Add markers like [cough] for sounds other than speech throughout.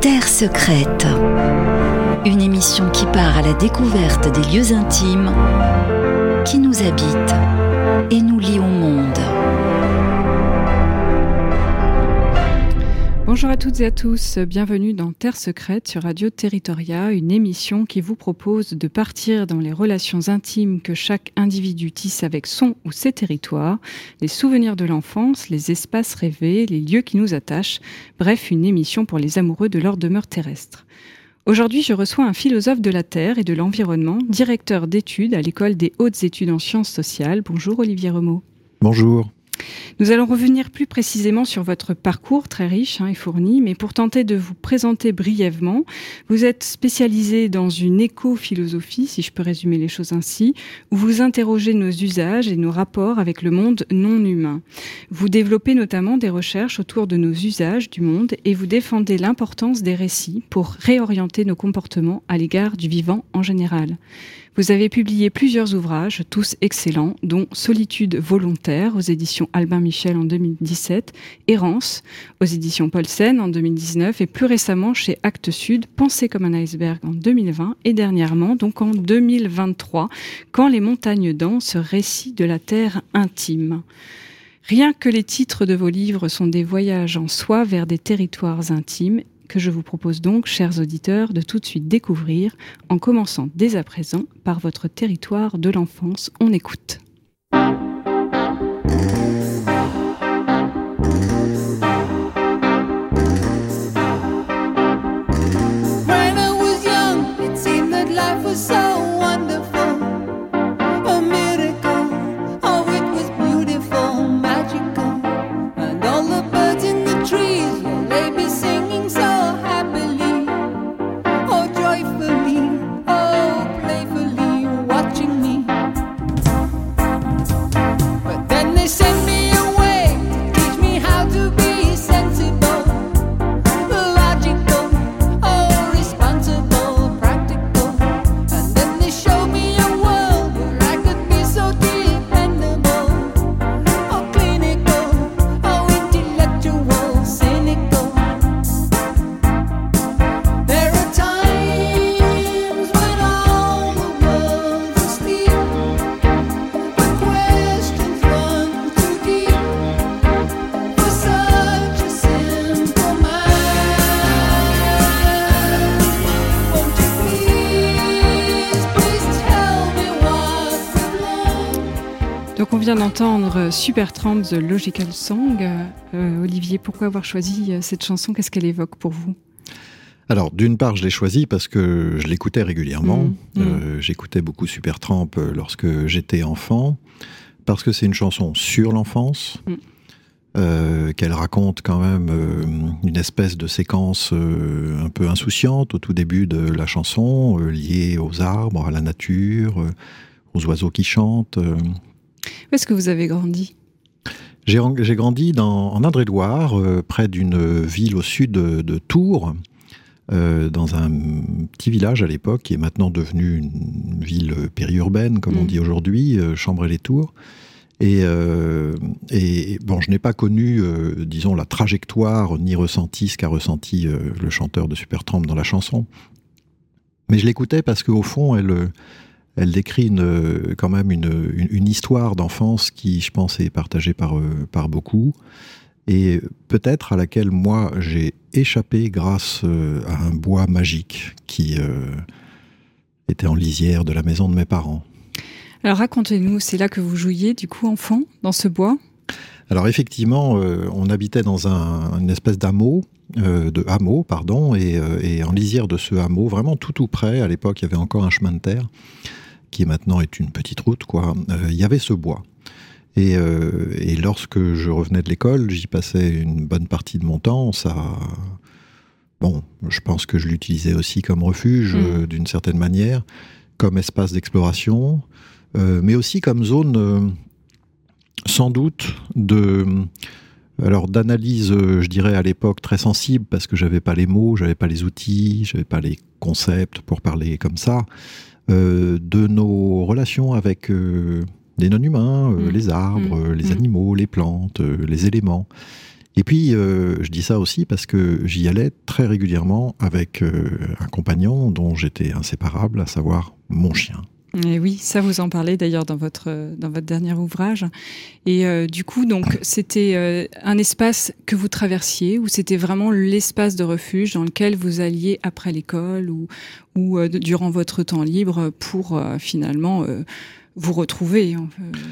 Terre secrète. Une émission qui part à la découverte des lieux intimes qui nous habitent et nous lient Bonjour à toutes et à tous, bienvenue dans Terre secrète sur Radio Territoria, une émission qui vous propose de partir dans les relations intimes que chaque individu tisse avec son ou ses territoires, les souvenirs de l'enfance, les espaces rêvés, les lieux qui nous attachent, bref, une émission pour les amoureux de leur demeure terrestre. Aujourd'hui, je reçois un philosophe de la Terre et de l'environnement, directeur d'études à l'École des hautes études en sciences sociales. Bonjour Olivier Remaud. Bonjour. Nous allons revenir plus précisément sur votre parcours très riche hein, et fourni, mais pour tenter de vous présenter brièvement, vous êtes spécialisé dans une éco-philosophie, si je peux résumer les choses ainsi, où vous interrogez nos usages et nos rapports avec le monde non humain. Vous développez notamment des recherches autour de nos usages du monde et vous défendez l'importance des récits pour réorienter nos comportements à l'égard du vivant en général. Vous avez publié plusieurs ouvrages, tous excellents, dont Solitude volontaire aux éditions Albin Michel en 2017, Errance aux éditions Paulsen en 2019 et plus récemment chez Actes Sud, Penser comme un iceberg en 2020 et dernièrement, donc en 2023, Quand les montagnes dansent, récit de la terre intime. Rien que les titres de vos livres sont des voyages en soi vers des territoires intimes que je vous propose donc, chers auditeurs, de tout de suite découvrir, en commençant dès à présent par votre territoire de l'enfance. On écoute. D'entendre Supertramp The Logical Song. Euh, Olivier, pourquoi avoir choisi euh, cette chanson? Qu'est-ce qu'elle évoque pour vous? Alors, d'une part, je l'ai choisie parce que je l'écoutais régulièrement. Mmh, mmh. Euh, j'écoutais beaucoup Supertramp lorsque j'étais enfant, parce que c'est une chanson sur l'enfance, mmh. qu'elle raconte quand même une espèce de séquence un peu insouciante au tout début de la chanson, liée aux arbres, à la nature, aux oiseaux qui chantent. Où est-ce que vous avez grandi? J'ai grandi dans, en Indre-et-Loire, euh, près d'une ville au sud de, Tours, euh, dans un petit village à l'époque, qui est maintenant devenu une ville périurbaine, comme on mm. dit aujourd'hui, euh, Chambray-les-Tours. Et, et, bon, je n'ai pas connu, disons, la trajectoire ni ressenti ce qu'a ressenti le chanteur de Supertramp dans la chanson. Mais je l'écoutais parce qu'au fond, elle, elle décrit une, quand même une, une, histoire d'enfance qui, je pense, est partagée par, euh, par beaucoup et peut-être à laquelle moi j'ai échappé grâce euh, à un bois magique qui euh, était en lisière de la maison de mes parents. Alors racontez-nous, c'est là que vous jouiez du coup enfant, dans ce bois? Alors effectivement, on habitait dans un, une espèce d'ameau, de hameau, pardon, et, et, en lisière de ce hameau, vraiment tout tout près, à l'époque il y avait encore un chemin de terre, qui maintenant est une petite route, quoi, euh, il y avait ce bois. Et, euh, et, lorsque je revenais de l'école, j'y passais une bonne partie de mon temps. Ça, bon, je pense que je l'utilisais aussi comme refuge, mm. euh, d'une certaine manière, comme espace d'exploration, mais aussi comme zone, sans doute, de alors d'analyse, je dirais à l'époque très sensible parce que j'avais pas les mots, j'avais pas les outils, j'avais pas les concepts pour parler comme ça. Euh, de nos relations avec euh, les non-humains, euh, mm. les arbres, mm. les mm. animaux, les plantes, les éléments. Et puis, je dis ça aussi parce que j'y allais très régulièrement avec un compagnon dont j'étais inséparable, à savoir mon chien. Et oui, ça vous en parlez d'ailleurs dans votre dans votre dernier ouvrage. Et euh, du coup, donc c'était euh, un espace que vous traversiez ou c'était vraiment l'espace de refuge dans lequel vous alliez après l'école ou ou euh, durant votre temps libre pour finalement vous retrouver.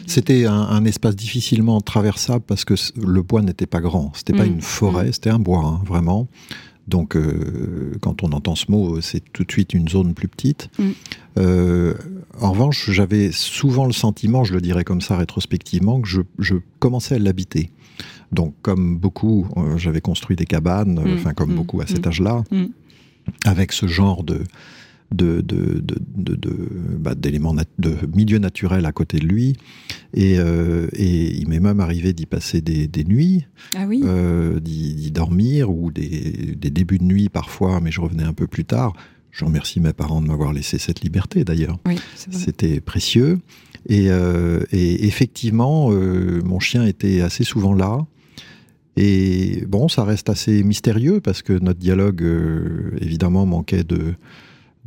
C'était un, espace difficilement traversable parce que le bois n'était pas grand. C'était pas mm. une forêt, mm. c'était un bois, hein, vraiment. Donc, euh, quand on entend ce mot, c'est tout de suite une zone plus petite. Mm. Euh, en revanche, j'avais souvent le sentiment, je le dirais comme ça rétrospectivement, que je, commençais à l'habiter. Donc, comme beaucoup, euh, j'avais construit des cabanes, mm. enfin, comme mm. beaucoup à cet âge-là, avec ce genre de, de, de, de, de bah, d'éléments de milieu naturel à côté de lui. Et, euh, et il m'est même arrivé d'y passer des, des nuits, ah oui. euh, d'y, dormir ou des, des, débuts de nuit parfois, mais je revenais un peu plus tard. Je remercie mes parents de m'avoir laissé cette liberté d'ailleurs. Oui, C'était précieux. Et, euh, et effectivement, mon chien était assez souvent là. Et bon, ça reste assez mystérieux parce que notre dialogue, évidemment, manquait de,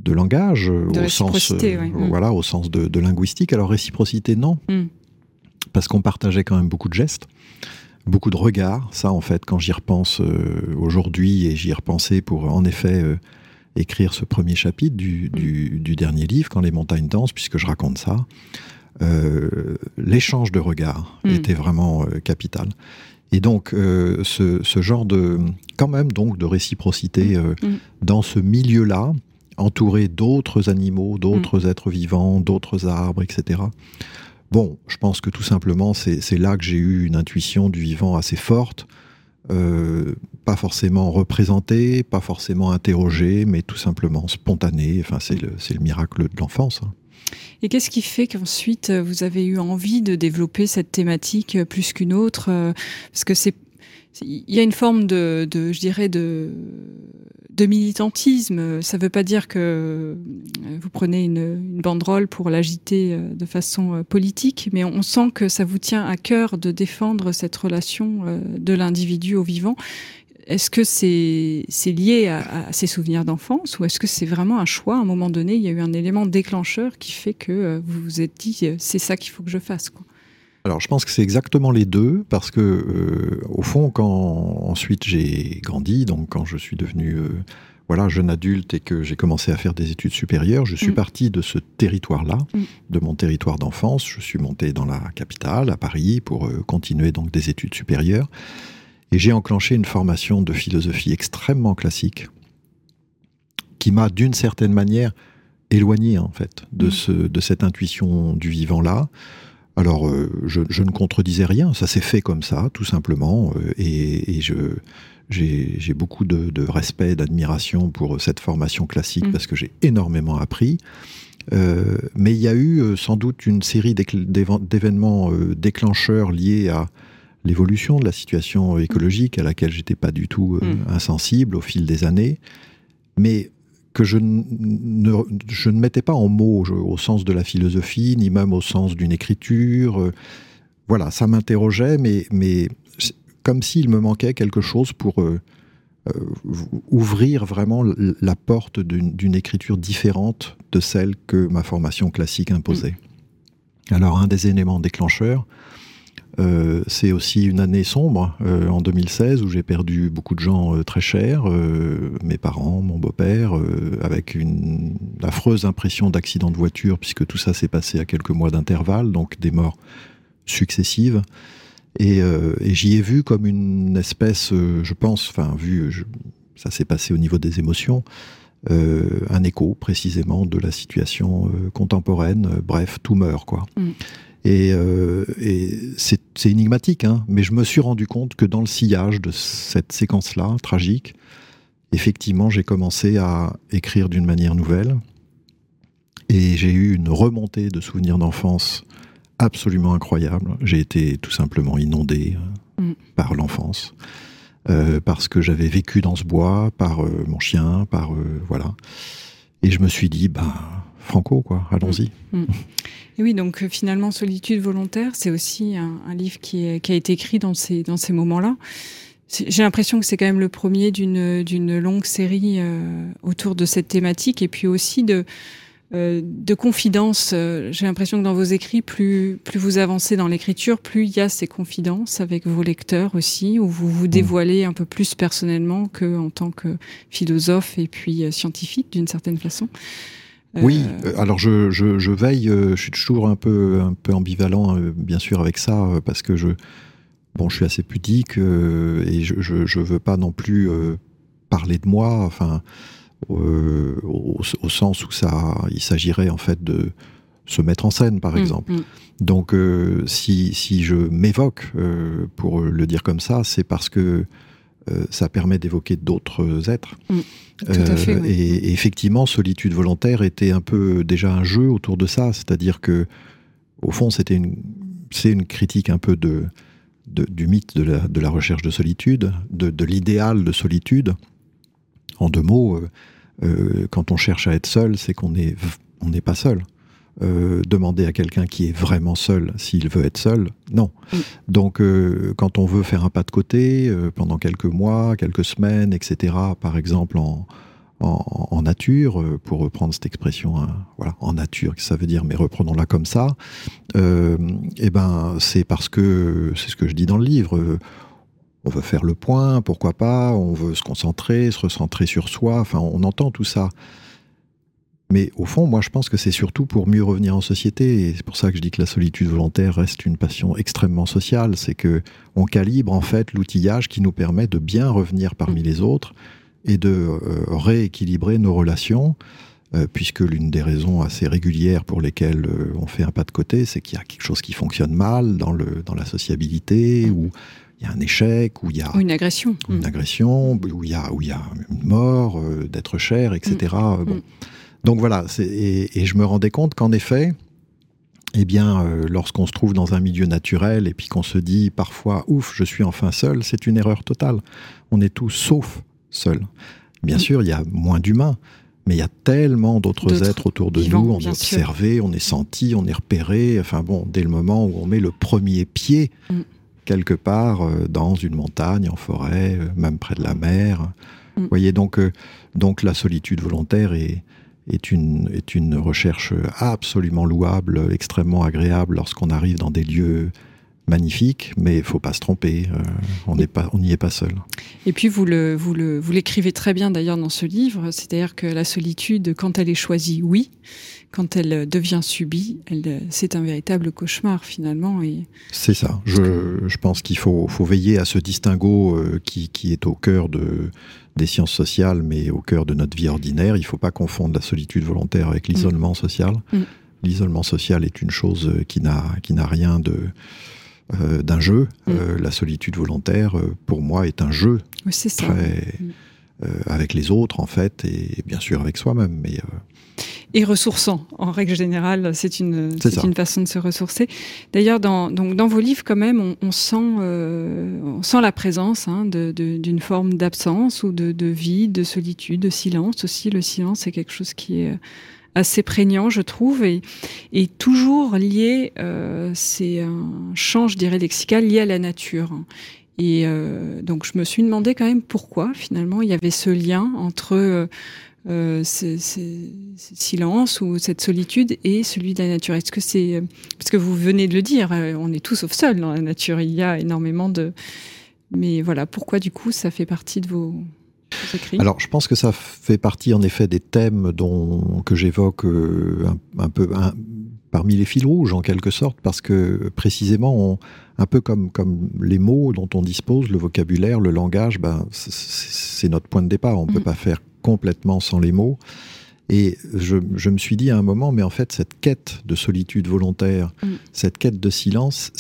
de langage au sens euh, voilà au sens de, linguistique. Alors réciprocité non. Mm. parce qu'on partageait quand même beaucoup de gestes beaucoup de regards. Ça en fait quand j'y repense euh, aujourd'hui et j'y ai repensé pour en effet euh, écrire ce premier chapitre du, mm. du, dernier livre quand les montagnes dansent puisque je raconte ça l'échange de regards était vraiment capital. Et donc ce, ce, genre de quand même donc de réciprocité dans ce milieu là entouré d'autres animaux, d'autres mm. êtres vivants, d'autres arbres, etc. Bon, je pense que tout simplement, c'est là que j'ai eu une intuition du vivant assez forte, euh, pas forcément représentée, pas forcément interrogée, mais tout simplement spontanée. Enfin, c'est le, le, miracle de l'enfance. Hein. Et qu'est-ce qui fait qu'ensuite vous avez eu envie de développer cette thématique plus qu'une autre euh, Parce que c'est il y a une forme de, de je dirais, de, de militantisme. Ça ne veut pas dire que euh, vous prenez une, une banderole pour l'agiter euh, de façon euh, politique, mais on sent que ça vous tient à cœur de défendre cette relation de l'individu au vivant. Est-ce que c'est lié à, à, ces souvenirs d'enfance ou est-ce que c'est vraiment un choix? À un moment donné, il y a eu un élément déclencheur qui fait que vous vous êtes dit c'est ça qu'il faut que je fasse. Quoi. Alors, je pense que c'est exactement les deux, parce que, euh, au fond, quand ensuite j'ai grandi, donc quand je suis devenu euh, voilà, jeune adulte et que j'ai commencé à faire des études supérieures, je suis mm. parti de ce territoire-là, mm. de mon territoire d'enfance. Je suis monté dans la capitale, à Paris, pour euh, continuer donc des études supérieures. Et j'ai enclenché une formation de philosophie extrêmement classique, qui m'a d'une certaine manière éloigné, en fait, de, mm. ce, de cette intuition du vivant-là. Alors, euh, je, ne contredisais rien, ça s'est fait comme ça, tout simplement, euh, et, j'ai beaucoup de, respect, d'admiration pour cette formation classique mm. parce que j'ai énormément appris. Euh, mais il y a eu sans doute une série d'événements déclencheurs liés à l'évolution de la situation écologique à laquelle j'étais pas du tout mm. insensible au fil des années. Mais que je ne, je ne mettais pas en mots au sens de la philosophie, ni même au sens d'une écriture. Euh, voilà, ça m'interrogeait, mais, mais comme s'il me manquait quelque chose pour euh, euh, ouvrir vraiment la porte d'une écriture différente de celle que ma formation classique imposait. Mm. Alors, un des éléments déclencheurs, euh, c'est aussi une année sombre euh, en 2016 où j'ai perdu beaucoup de gens euh, très chers, mes parents, mon beau-père, avec une affreuse impression d'accident de voiture puisque tout ça s'est passé à quelques mois d'intervalle, donc des morts successives. Et, j'y ai vu comme une espèce, je pense, enfin vu, ça s'est passé au niveau des émotions, un écho précisément de la situation contemporaine. bref, tout meurt quoi. Mm. Et, euh, et c'est énigmatique, hein, mais je me suis rendu compte que dans le sillage de cette séquence-là, tragique, effectivement, j'ai commencé à écrire d'une manière nouvelle. Et j'ai eu une remontée de souvenirs d'enfance absolument incroyable. J'ai été tout simplement inondé euh, mm. par l'enfance. Euh, parce que j'avais vécu dans ce bois, par euh, mon chien, par euh, voilà. Et je me suis dit, bah, Franco, quoi, allons-y. Mm. Mm. Et oui, donc euh, finalement, Solitude volontaire, c'est aussi un, livre qui, a été écrit dans ces, dans ces moments-là. j'ai l'impression que c'est quand même le premier d'une longue série autour de cette thématique et puis aussi de euh, de confidence. Euh, j'ai l'impression que dans vos écrits, plus, plus vous avancez dans l'écriture, plus il y a ces confidences avec vos lecteurs aussi, où vous vous mm. dévoilez un peu plus personnellement qu'en tant que philosophe et puis euh, scientifique d'une certaine façon. Oui, alors je, je, veille, je suis toujours un peu, un peu ambivalent, bien sûr, avec ça, parce que je, bon, je suis assez pudique et je, je, veux pas non plus parler de moi. Enfin, euh, au, sens où ça, il s'agirait en fait de se mettre en scène, par mm, exemple. Mm. Donc, euh, si, si, je m'évoque, euh, pour le dire comme ça, c'est parce que ça permet d'évoquer d'autres êtres. Mm. à fait, et, effectivement, solitude volontaire était un peu déjà un jeu autour de ça, c'est-à-dire que, au fond, c'était une, c'est une critique un peu de, du mythe de la, de la, recherche de solitude, de, de l'idéal de solitude. En deux mots, euh, quand on cherche à être seul, c'est qu'on n'est on n'est pas seul. Euh, demander à quelqu'un qui est vraiment seul s'il veut être seul, non. Donc, euh, quand on veut faire un pas de côté pendant quelques mois, quelques semaines, etc., par exemple en, en, nature, pour reprendre cette expression, hein, voilà, en nature, ça veut dire, mais reprenons-la comme ça, eh ben, c'est parce que, c'est ce que je dis dans le livre, on veut faire le point, pourquoi pas, on veut se concentrer, se recentrer sur soi, enfin on entend tout ça. Mais au fond, moi je pense que c'est surtout pour mieux revenir en société, et c'est pour ça que je dis que la solitude volontaire reste une passion extrêmement sociale, c'est que on calibre en fait l'outillage qui nous permet de bien revenir parmi les autres et de euh, rééquilibrer nos relations, euh, puisque l'une des raisons assez régulières pour lesquelles euh, on fait un pas de côté, c'est qu'il y a quelque chose qui fonctionne mal dans, le, dans la sociabilité, ou il y a un échec, où il y a une agression, une agression, où il y a, où il y a une mort, d'être cher, etc. Mm. Bon. Mm. Donc voilà, et, et, je me rendais compte qu'en effet, eh bien, euh, lorsqu'on se trouve dans un milieu naturel et puis qu'on se dit parfois, ouf, je suis enfin seul, c'est une erreur totale. On est tous sauf seul. Bien sûr, il y a moins d'humains, mais il y a tellement d'autres êtres autour de nous. On est observé, on est senti, on est repéré. Enfin bon, dès le moment où on met le premier pied quelque part euh, dans une montagne, en forêt, euh, même près de la mer. Mm. Vous voyez, donc, donc la solitude volontaire est, est, une, est une recherche absolument louable, extrêmement agréable lorsqu'on arrive dans des lieux magnifiques, mais il faut pas se tromper, on n'est pas, on n'y est pas seul. Et puis vous le, vous le, vous l'écrivez très bien d'ailleurs dans ce livre, c'est-à-dire que la solitude, quand elle est choisie, oui, quand elle devient subie, c'est un véritable cauchemar finalement. Et... C'est ça. Je, je pense qu'il faut, faut, veiller à ce distinguo euh, qui, qui, est au cœur de, des sciences sociales, mais au cœur de notre vie ordinaire. Il ne faut pas confondre la solitude volontaire avec l'isolement mm. social. Mm. L'isolement social est une chose qui n'a rien de euh, d'un jeu. Mm. Euh, la solitude volontaire, pour moi, est un jeu oui, très, avec les autres en fait, et bien sûr avec soi-même. Mais et ressourçant. En règle générale, c'est une, une façon de se ressourcer. D'ailleurs, dans, donc, dans vos livres, quand même, on, sent, euh, on sent la présence hein, d'une forme d'absence ou de, de, vide, de solitude, de silence aussi. Le silence, c'est quelque chose qui est assez prégnant, je trouve, et, et toujours lié, euh, c'est un champ, je dirais, lexical lié à la nature. Et euh, donc, je me suis demandé quand même pourquoi, finalement, il y avait ce lien entre euh, ce, silence ou cette solitude et celui de la nature Est-ce que c'est parce que vous venez de le dire, euh, on est tous sauf seuls dans la nature. Il y a énormément de, mais voilà, pourquoi du coup ça fait partie de vos, écrits? Alors, je pense que ça fait partie en effet des thèmes dont que j'évoque euh, un, peu parmi les fils rouges en quelque sorte, parce que précisément, on, un peu comme, comme les mots dont on dispose, le vocabulaire, le langage, ben, c'est notre point de départ. On ne peut mm. pas faire complètement sans les mots. Et je, me suis dit à un moment, mais en fait, cette quête de solitude volontaire, mm. cette quête de silence,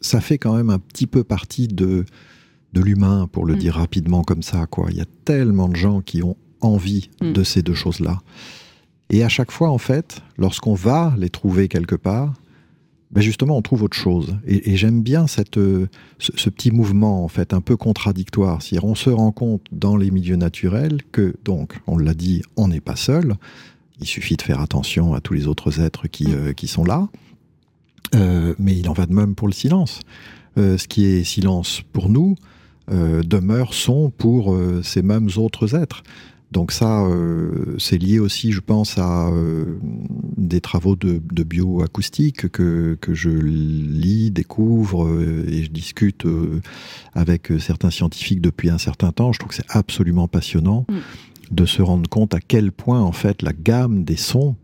ça, fait quand même un petit peu partie de, de l'humain, pour le mm. dire rapidement comme ça. Quoi. Il y a tellement de gens qui ont envie mm. de ces deux choses-là. Et à chaque fois, en fait, lorsqu'on va les trouver quelque part, ben justement, on trouve autre chose. Et, j'aime bien cette, euh, ce, petit mouvement, en fait, un peu contradictoire. Si on se rend compte dans les milieux naturels que, donc, on l'a dit, on n'est pas seul. Il suffit de faire attention à tous les autres êtres qui, mm. euh, qui sont là. Euh, mais il en va de même pour le silence. ce qui est silence pour nous, demeurent, sont pour ces mêmes autres êtres. Donc ça, c'est lié aussi, je pense, à des travaux de, bioacoustique que, que je lis, découvre et je discute avec certains scientifiques depuis un certain temps. Je trouve que c'est absolument passionnant mm. de se rendre compte à quel point, en fait, la gamme des sons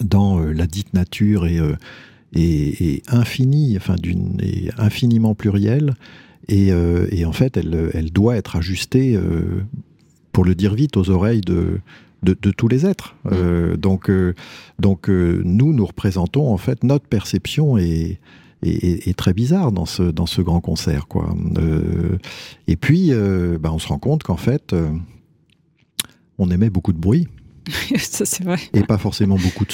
dans la dite nature est infinie, enfin d'une, infiniment plurielle. Et, euh, et, en fait, elle, elle, doit être ajustée, euh, pour le dire vite, aux oreilles de, de, tous les êtres. Mm. Euh, donc, donc nous, nous représentons en fait notre perception est, est, très bizarre dans ce, dans ce grand concert. Quoi. et puis, bah, on se rend compte qu'en fait, on aimait beaucoup de bruit. [laughs] Ça, c'est vrai. Et pas forcément beaucoup de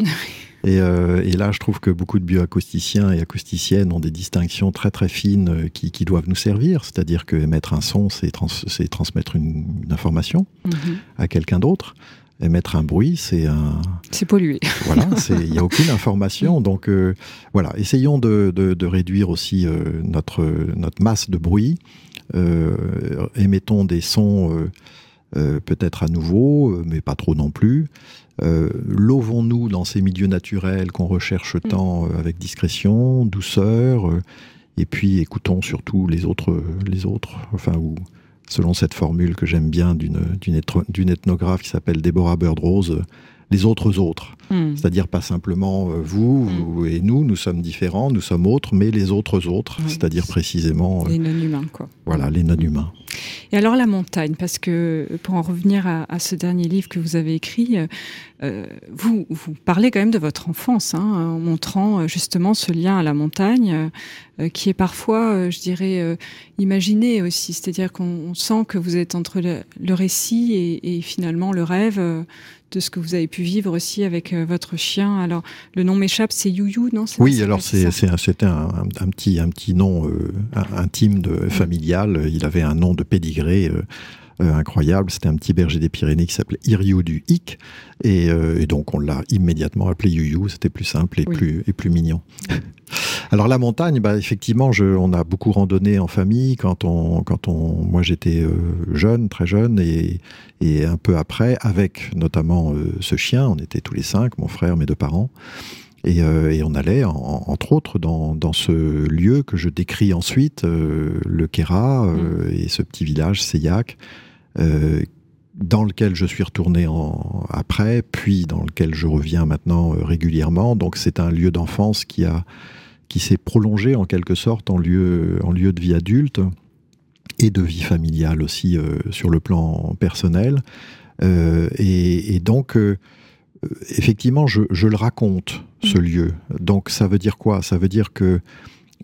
[laughs] son. Euh, et, là, je trouve que beaucoup de bioacousticiens et acousticiennes ont des distinctions très très fines euh, qui, doivent nous servir. C'est-à-dire que émettre un son, c'est transmettre une, information mhm. à quelqu'un d'autre. Émettre un bruit, c'est un. C'est pollué. [laughs] Voilà, il n'y a aucune information. Donc euh, voilà, essayons de, réduire aussi notre, notre masse de bruit. émettons des sons peut-être à nouveau, mais pas trop non plus. Euh, Lovons-nous dans ces milieux naturels qu'on recherche mm. tant euh, avec discrétion, douceur, euh, et puis écoutons surtout les autres, les autres, enfin, ou selon cette formule que j'aime bien d'une ethnographe qui s'appelle Deborah Birdrose, les autres autres. Hmm. C'est-à-dire pas simplement euh, vous, hmm. et nous, nous sommes différents, nous sommes autres, mais les autres autres, c'est-à-dire précisément... Euh, les non-humains, quoi. Voilà, les non-humains. Et alors la montagne, parce que pour en revenir à, ce dernier livre que vous avez écrit, euh, vous, vous parlez quand même de votre enfance, hein, en montrant justement ce lien à la montagne, qui est parfois, je dirais, imaginé aussi. C'est-à-dire qu'on sent que vous êtes entre le, récit et, et, finalement le rêve de ce que vous avez pu vivre aussi avec euh, votre chien. Alors, le nom m'échappe, c'est Youyou, non Oui, alors c'était un, un, petit, un petit nom euh, intime, de, familial. Il avait un nom de pédigré. Euh, incroyable. C'était un petit berger des Pyrénées qui s'appelait Iriou du Hic. Et, donc, on l'a immédiatement appelé Youyou. C'était plus simple et, plus, et plus mignon. [laughs] Alors la montagne, bah, effectivement, je, on a beaucoup randonné en famille quand on, quand on, moi j'étais euh, jeune, très jeune, et, et, un peu après, avec notamment euh, ce chien, on était tous les cinq, mon frère, mes deux parents, et, euh, et on allait, entre autres, dans, dans, ce lieu que je décris ensuite, le Kera, mm. et ce petit village, Seyac, dans lequel je suis retourné en, après, puis dans lequel je reviens maintenant régulièrement. Donc c'est un lieu d'enfance qui a qui s'est prolongé en quelque sorte en lieu, en lieu de vie adulte et de vie familiale aussi euh, sur le plan personnel. Euh, et, donc, euh, effectivement, je, le raconte, ce mm. lieu. Donc, ça veut dire quoi? Ça veut dire que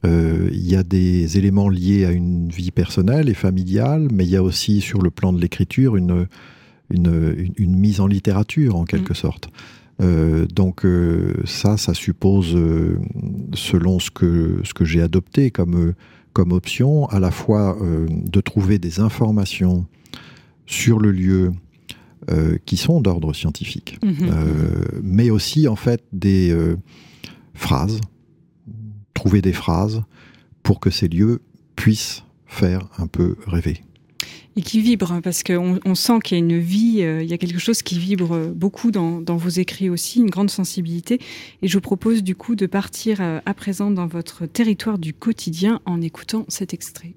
il y a des éléments liés à une vie personnelle et familiale, mais il y a aussi sur le plan de l'écriture une, une, une, mise en littérature en quelque mm. sorte. Euh, donc euh, ça, ça suppose, euh, selon ce que, ce que j'ai adopté comme, comme option, à la fois de trouver des informations sur le lieu qui sont d'ordre scientifique, mhm. mais aussi en fait des phrases, trouver des phrases pour que ces lieux puissent faire un peu rêver et qui vibre, hein, parce qu'on on sent qu'il y a une vie, euh, il y a quelque chose qui vibre beaucoup dans, dans, vos écrits aussi, une grande sensibilité. Et je vous propose du coup de partir euh, à présent dans votre territoire du quotidien en écoutant cet extrait.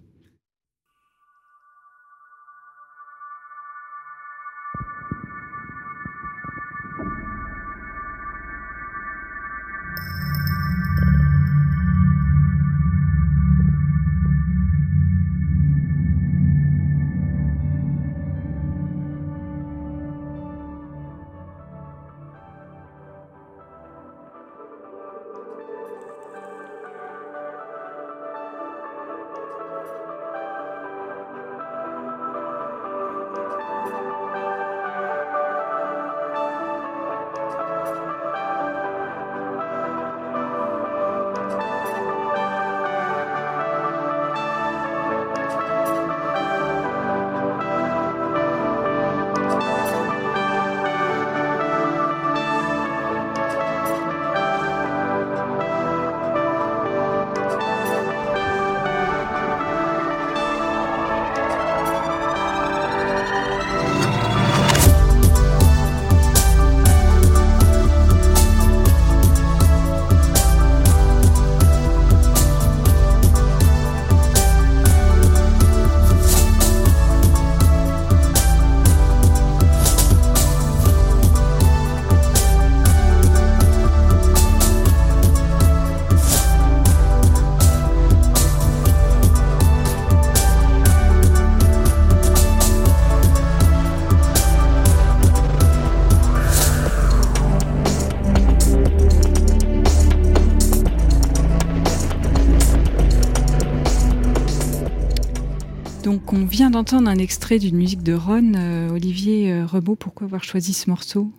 D'entendre un extrait d'une musique de Ron. Olivier Rebaud, pourquoi avoir choisi ce morceau?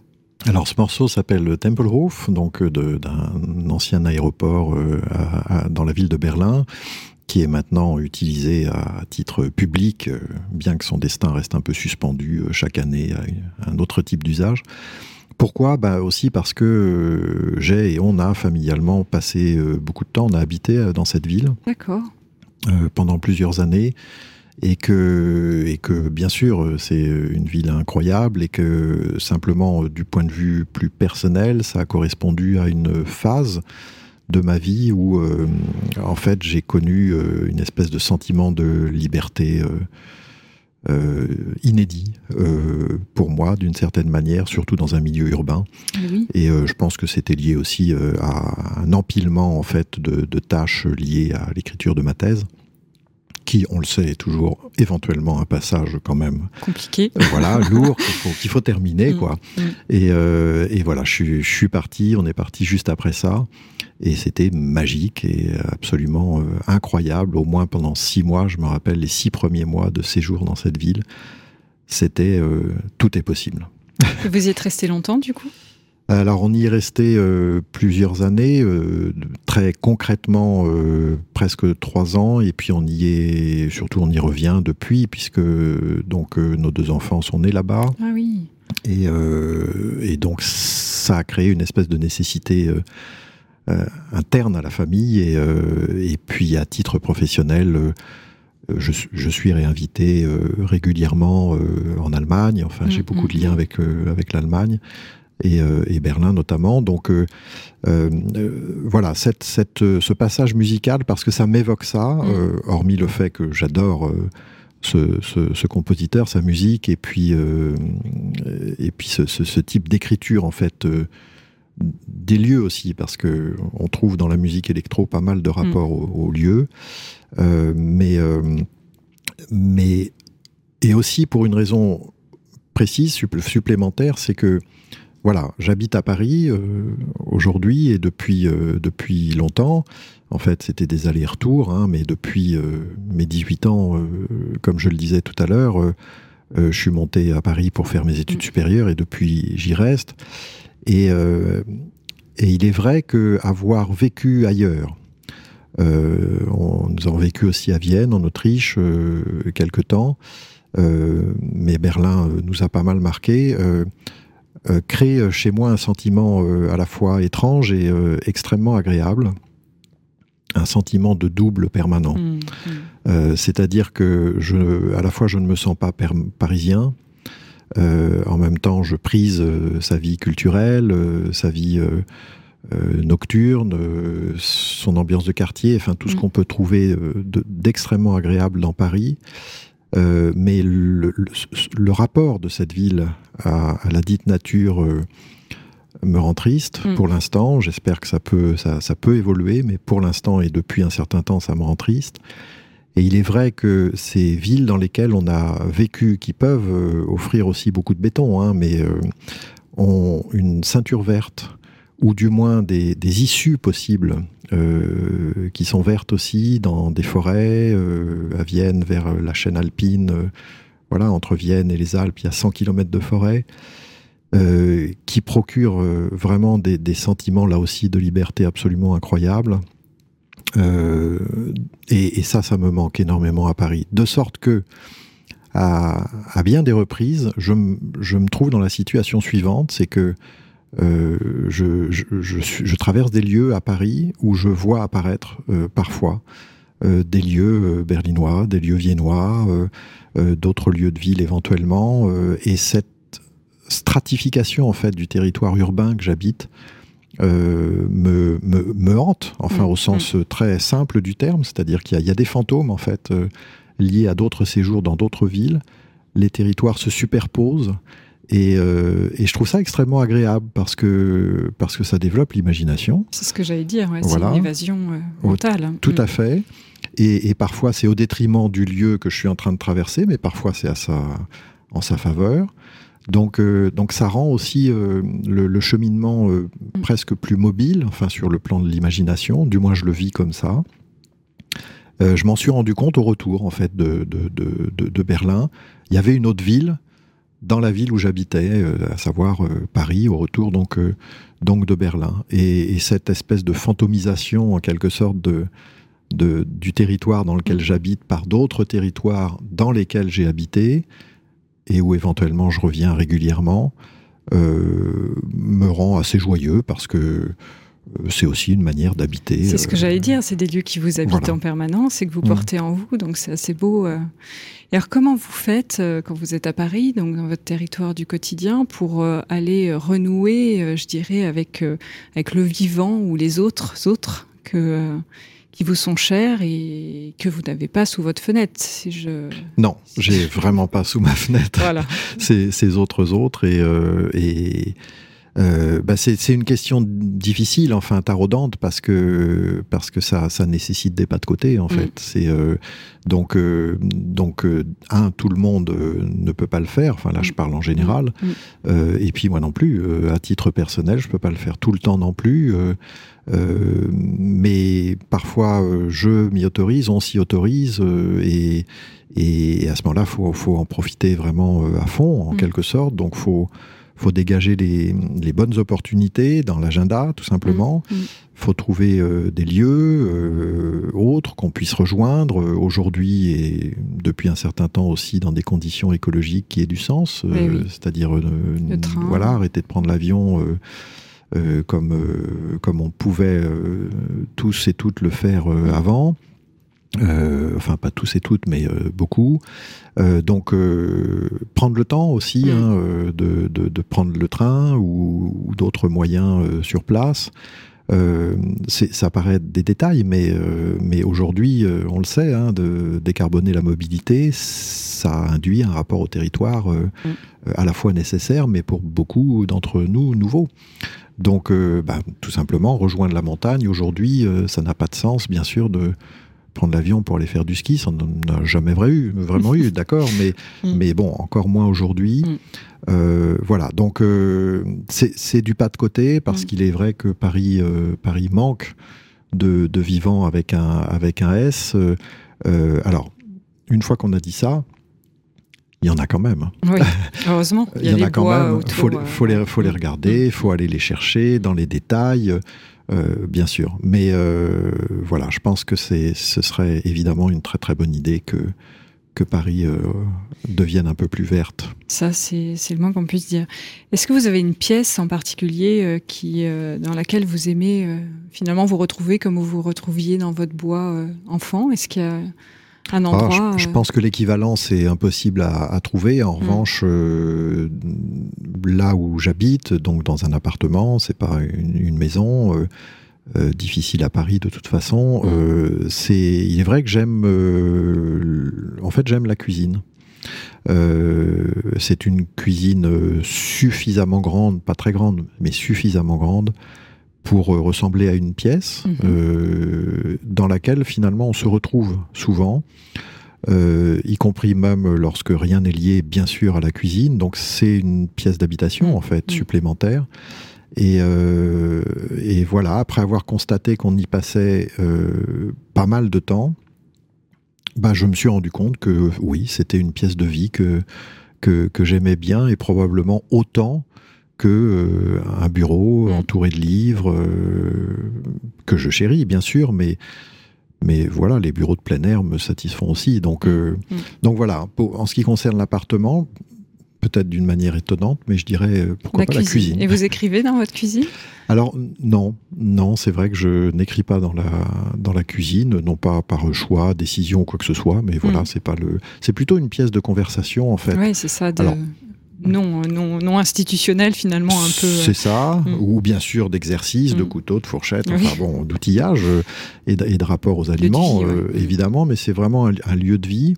Alors ce morceau s'appelle Temple Roof, donc d'un ancien aéroport dans la ville de Berlin, qui est maintenant utilisé à titre public, bien que son destin reste un peu suspendu chaque année à un autre type d'usage. Pourquoi? Bah Aussi parce que euh, j'ai et on a familialement passé euh, beaucoup de temps, on a habité euh, dans cette ville. D'accord. pendant plusieurs années. Et que, et que bien sûr, c'est une ville incroyable et que simplement, du point de vue plus personnel, ça a correspondu à une phase de ma vie où, en fait, j'ai connu une espèce de sentiment de liberté euh, inédit euh, pour moi d'une certaine manière, surtout dans un milieu urbain. Et euh, je pense que c'était lié aussi à un empilement en fait de, de tâches liées à l'écriture de ma thèse qui, on le sait, est toujours éventuellement un passage quand même compliqué. voilà, [laughs] lourd qu'il faut, terminer, mm, quoi. Mm. Et, et, voilà, je, je, suis parti. On est parti juste après ça. Et c'était magique et absolument euh, incroyable. Au moins pendant six mois, je me rappelle les six premiers mois de séjour dans cette ville. C'était euh, tout est possible. vous y êtes resté longtemps du coup? Alors on y est resté euh, plusieurs années, très concrètement presque trois ans, et puis on y est, surtout on y revient depuis, puisque donc nos deux enfants sont nés là-bas. Ah oui. Et, et, donc ça a créé une espèce de nécessité euh, interne à la famille et, euh, et, puis à titre professionnel. Euh, je, je, suis réinvité régulièrement en Allemagne. Enfin, j'ai mm, beaucoup de mm, liens mm. avec avec l'Allemagne et, et, Berlin notamment. Donc voilà, cette, cette, ce passage musical parce que ça m'évoque ça. hormis le fait que j'adore ce, ce, ce, compositeur, sa musique et puis et puis ce, ce type d'écriture en fait des lieux aussi, parce que on trouve dans la musique électro pas mal de rapports mm. aux, lieux, euh, mais, euh, mais et aussi pour une raison précise, supplémentaire, c'est que voilà, j'habite à Paris euh, aujourd'hui et depuis, depuis longtemps. En fait, c'était des allers-retours, hein, mais depuis mes 18 ans, comme je le disais tout à l'heure, je suis monté à Paris pour faire mes études mm. supérieures et depuis j'y reste. Et, euh, et il est vrai qu'avoir vécu ailleurs, euh, on, nous avons vécu aussi à Vienne, en Autriche, euh, quelque temps, euh, mais Berlin euh, nous a pas mal marqué, euh, crée chez moi un sentiment à la fois étrange et extrêmement agréable, un sentiment de double permanent. Mmh, mmh. C'est-à-dire que je, à la fois je ne me sens pas parisien, euh, en même temps, je prise euh, sa vie culturelle, euh, sa vie nocturne, son ambiance de quartier, enfin tout ce mm. qu'on peut trouver d'extrêmement agréable dans Paris. Mais le, rapport de cette ville à, la dite nature me rend triste mm. pour l'instant. J'espère que ça peut, ça, ça, peut évoluer, mais pour l'instant et depuis un certain temps, ça me rend triste. Et il est vrai que ces villes dans lesquelles on a vécu, qui peuvent euh, offrir aussi beaucoup de béton, hein, mais euh, ont une ceinture verte, ou du moins des, issues possibles, euh, qui sont vertes aussi dans des forêts, à Vienne, vers la chaîne alpine, voilà, entre Vienne et les Alpes, il y a 100 km de forêt. qui procurent vraiment des, sentiments là aussi de liberté absolument incroyables. Euh, et, ça, ça me manque énormément à Paris. De sorte que, à, bien des reprises, je, me trouve dans la situation suivante, c'est que euh, je, je, je, traverse des lieux à Paris où je vois apparaître euh, parfois euh, des lieux berlinois, des lieux viennois, d'autres lieux de ville éventuellement, et cette stratification en fait du territoire urbain que j'habite me, me, me, hante, enfin au mm, sens mm. très simple du terme, c'est-à-dire qu'il y, y, a des fantômes en fait liés à d'autres séjours dans d'autres villes. Les territoires se superposent et, euh, et, je trouve ça extrêmement agréable parce que parce que ça développe l'imagination. C'est ce que j'allais dire, ouais, voilà. c'est une évasion euh, mentale. Tout mm. à fait. Et, et parfois c'est au détriment du lieu que je suis en train de traverser, mais parfois c'est à sa en sa faveur. Donc, euh, donc ça rend aussi euh, le, le, cheminement euh, mm. presque plus mobile, enfin sur le plan de l'imagination, du moins je le vis comme ça. je m'en suis rendu compte au retour en fait de, de, de, Berlin. Il y avait une autre ville dans la ville où j'habitais, à savoir Paris, au retour donc, donc de Berlin. Et, et, cette espèce de fantomisation en quelque sorte de, du territoire dans lequel j'habite par d'autres territoires dans lesquels j'ai habité et où éventuellement je reviens régulièrement, euh, me rend assez joyeux parce que euh, c'est aussi une manière d'habiter. C'est ce que j'allais euh, dire, c'est des lieux qui vous habitent en permanence et que vous mm. portez en vous, donc c'est assez beau. Et alors comment vous faites quand vous êtes à Paris, donc dans votre territoire du quotidien, pour aller renouer, je dirais, avec, avec le vivant ou les autres autres que qui vous sont chers et que vous n'avez pas sous votre fenêtre. Si je... Non, j'ai vraiment pas sous ma fenêtre voilà. [laughs] ces, ces autres autres et, euh, et euh, bah c'est une question difficile, enfin taraudante, parce que parce que ça ça nécessite des pas de côté en mm. fait. C'est euh, donc euh, donc euh, un tout le monde euh, ne peut pas le faire. Enfin là je mm. parle en général. Mm. et puis moi non plus, à titre personnel, je peux pas le faire tout le temps non plus. mais parfois je m'y autorise, on s'y autorise et et à ce moment-là, faut faut en profiter vraiment à fond en quelque sorte. Donc faut faut dégager les, bonnes opportunités dans l'agenda, tout simplement. Il mm, mm. faut trouver euh, des lieux euh, autres qu'on puisse rejoindre euh, aujourd'hui et depuis un certain temps aussi dans des conditions écologiques qui aient du sens. C'est-à-dire, voilà, arrêter de prendre l'avion. comme, comme on pouvait tous et toutes le faire avant. Euh, enfin pas tous et toutes, mais euh, beaucoup. Euh, donc prendre le temps aussi mm. hein, de, de, de, prendre le train ou, ou d'autres moyens sur place. ça paraît des détails, mais, mais aujourd'hui, on le sait, hein, de décarboner la mobilité, ça induit un rapport au territoire mm. à la fois nécessaire, mais pour beaucoup d'entre nous, nouveau. Donc, bah, tout simplement, rejoindre la montagne, aujourd'hui, ça n'a pas de sens, bien sûr, de, prendre l'avion pour aller faire du ski, ça n'en a jamais vraiment eu, vraiment eu [laughs] d'accord, mais, mm. mais bon, encore moins aujourd'hui. Mm. Euh, voilà, donc euh, c'est du pas de côté parce mm. qu'il est vrai que Paris, euh, Paris manque de, de, vivants avec un, avec un S. alors, une fois qu'on a dit ça, il y en a quand même. Oui, [laughs] heureusement. Il y, en a quand même. Il faut, faut, les, faut les regarder, il faut aller les chercher dans les détails. Euh, bien sûr. Mais euh, voilà, je pense que ce serait évidemment une très très bonne idée que, que Paris euh, devienne un peu plus verte. Ça, c'est le moins qu'on puisse dire. Est-ce que vous avez une pièce en particulier qui, dans laquelle vous aimez finalement vous retrouver comme vous vous retrouviez dans votre bois enfant? Est-ce qu'il y a un ah, je, pense que l'équivalence est impossible à, trouver. En mm. revanche, là où j'habite, donc dans un appartement, c'est pas une, maison. Euh, euh, difficile à Paris de toute façon. Mm. Euh, c'est, il est vrai que j'aime, en fait, j'aime la cuisine. c'est une cuisine suffisamment grande, pas très grande, mais suffisamment grande pour ressembler à une pièce mm-hmm. dans laquelle finalement on se retrouve souvent. Euh, y compris même lorsque rien n'est lié, bien sûr, à la cuisine. Donc c'est une pièce d'habitation, en fait, mm. supplémentaire. Et, euh, et, voilà, après avoir constaté qu'on y passait euh, pas mal de temps, bah, je me suis rendu compte que oui, c'était une pièce de vie que, que, que j'aimais bien et probablement autant que un bureau mm. entouré de livres que je chéris, bien sûr, mais mais voilà, les bureaux de plein air me satisfont aussi. Donc, euh, mm. donc voilà, en ce qui concerne l'appartement, peut-être d'une manière étonnante, mais je dirais euh, pourquoi pas la cuisine. Et vous écrivez dans votre cuisine? Alors non, non, c'est vrai que je n'écris pas dans la dans la cuisine, non pas par choix, décision ou quoi que ce soit, mais voilà, mm. c'est pas le, c'est plutôt une pièce de conversation en fait. Oui, c'est ça. De non, non, non institutionnel finalement un peu. C'est ça, mm. ou bien sûr d'exercice, de mm. couteau, de fourchette, enfin bon, d'outillage euh, et, de, rapport aux aliments, euh, évidemment, mais c'est vraiment un, lieu de vie.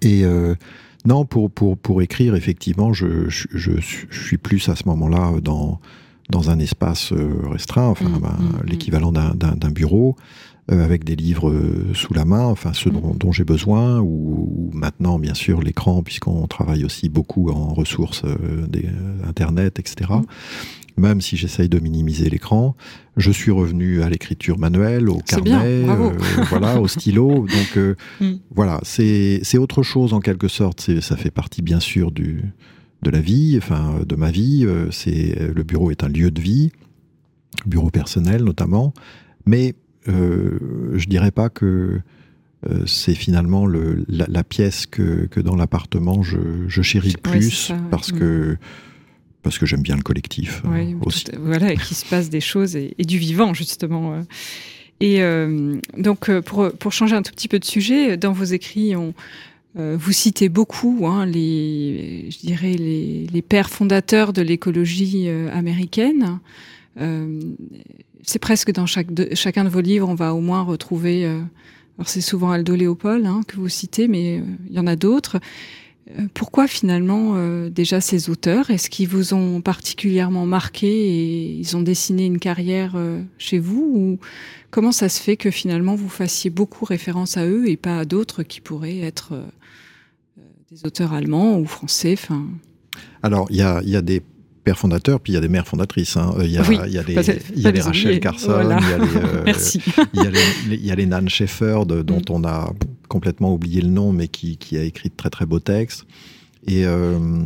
Et euh, non, pour, pour, pour écrire, effectivement, je, je, suis plus à ce moment-là dans, dans un espace restreint, enfin mm, ben, l'équivalent d'un bureau. Euh, avec des livres euh, sous la main, enfin ceux dont, mm. j'ai besoin, ou, maintenant bien sûr l'écran, puisqu'on travaille aussi beaucoup en ressources euh, des, Internet, etc. même si j'essaye de minimiser l'écran. Je suis revenu à l'écriture manuelle, au carnet, euh, voilà, au stylo. [laughs] Donc euh, mm. voilà, c'est autre chose en quelque sorte. Ça fait partie bien sûr du, de la vie, enfin de ma vie. C'est le bureau est un lieu de vie, bureau personnel notamment. Mais je dirais pas que c'est finalement le, la, pièce que, que dans l'appartement je, je, chéris le plus parce mm. que parce que j'aime bien le collectif euh, aussi. voilà, et qu'il se passe des choses et, du vivant justement. Euh. Et euh, donc pour, pour changer un tout petit peu de sujet, dans vos écrits, on, vous citez beaucoup hein, les, je dirais les, les pères fondateurs de l'écologie américaine. C'est presque dans chacun de vos livres, on va au moins retrouver. alors c'est souvent Aldo Léopold hein, que vous citez, mais il y en a d'autres. Euh, pourquoi finalement euh, déjà ces auteurs? Est-ce qu'ils vous ont particulièrement marqué et ils ont dessiné une carrière euh, chez vous? Ou comment ça se fait que finalement vous fassiez beaucoup référence à eux et pas à d'autres qui pourraient être des auteurs allemands ou français? Alors il y a, des pères fondateurs, puis il y a des mères fondatrices. Hein. Il y a, [laughs] il y a les, il y a les Rachel Carson, il, y a les, il, y a les, il y a les Nan Schaeffer, de, dont mm. on a complètement oublié le nom, mais qui, a écrit de très très beaux textes. Et euh,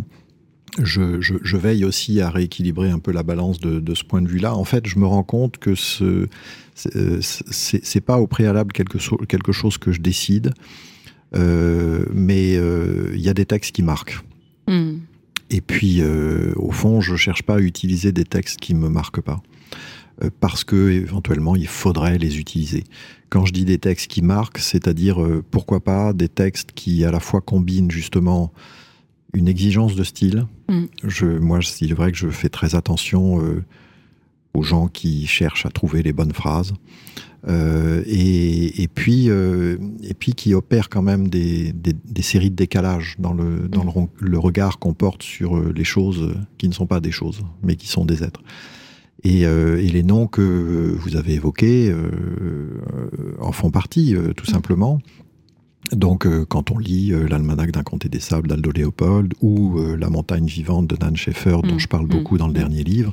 je, veille aussi à rééquilibrer un peu la balance de, ce point de vue-là. En fait, je me rends compte que ce c'est pas au préalable quelque, quelque chose que je décide, euh, mais euh, il y a des textes qui marquent. Hmm. Et puis, au fond, je cherche pas à utiliser des textes qui me marquent pas. Euh, parce que éventuellement il faudrait les utiliser. Quand je dis des textes qui marquent, c'est-à-dire euh, pourquoi pas des textes qui à la fois combinent justement une exigence de style. Mm. Je, moi, c'est vrai que je fais très attention euh, aux gens qui cherchent à trouver les bonnes phrases. Et, puis, et puis qui opèrent quand même des, séries de décalage dans, le, dans le, le, regard qu'on porte sur les choses qui ne sont pas des choses, mais qui sont des êtres. Euh, et, les noms que vous avez évoqués euh, en font partie, euh, tout simplement. Donc, quand on lit l'almanach d'un comté des sables d'Aldo Léopold ou La montagne vivante de Nan Schaeffer, dont mm. je parle beaucoup mm. dans le dernier livre,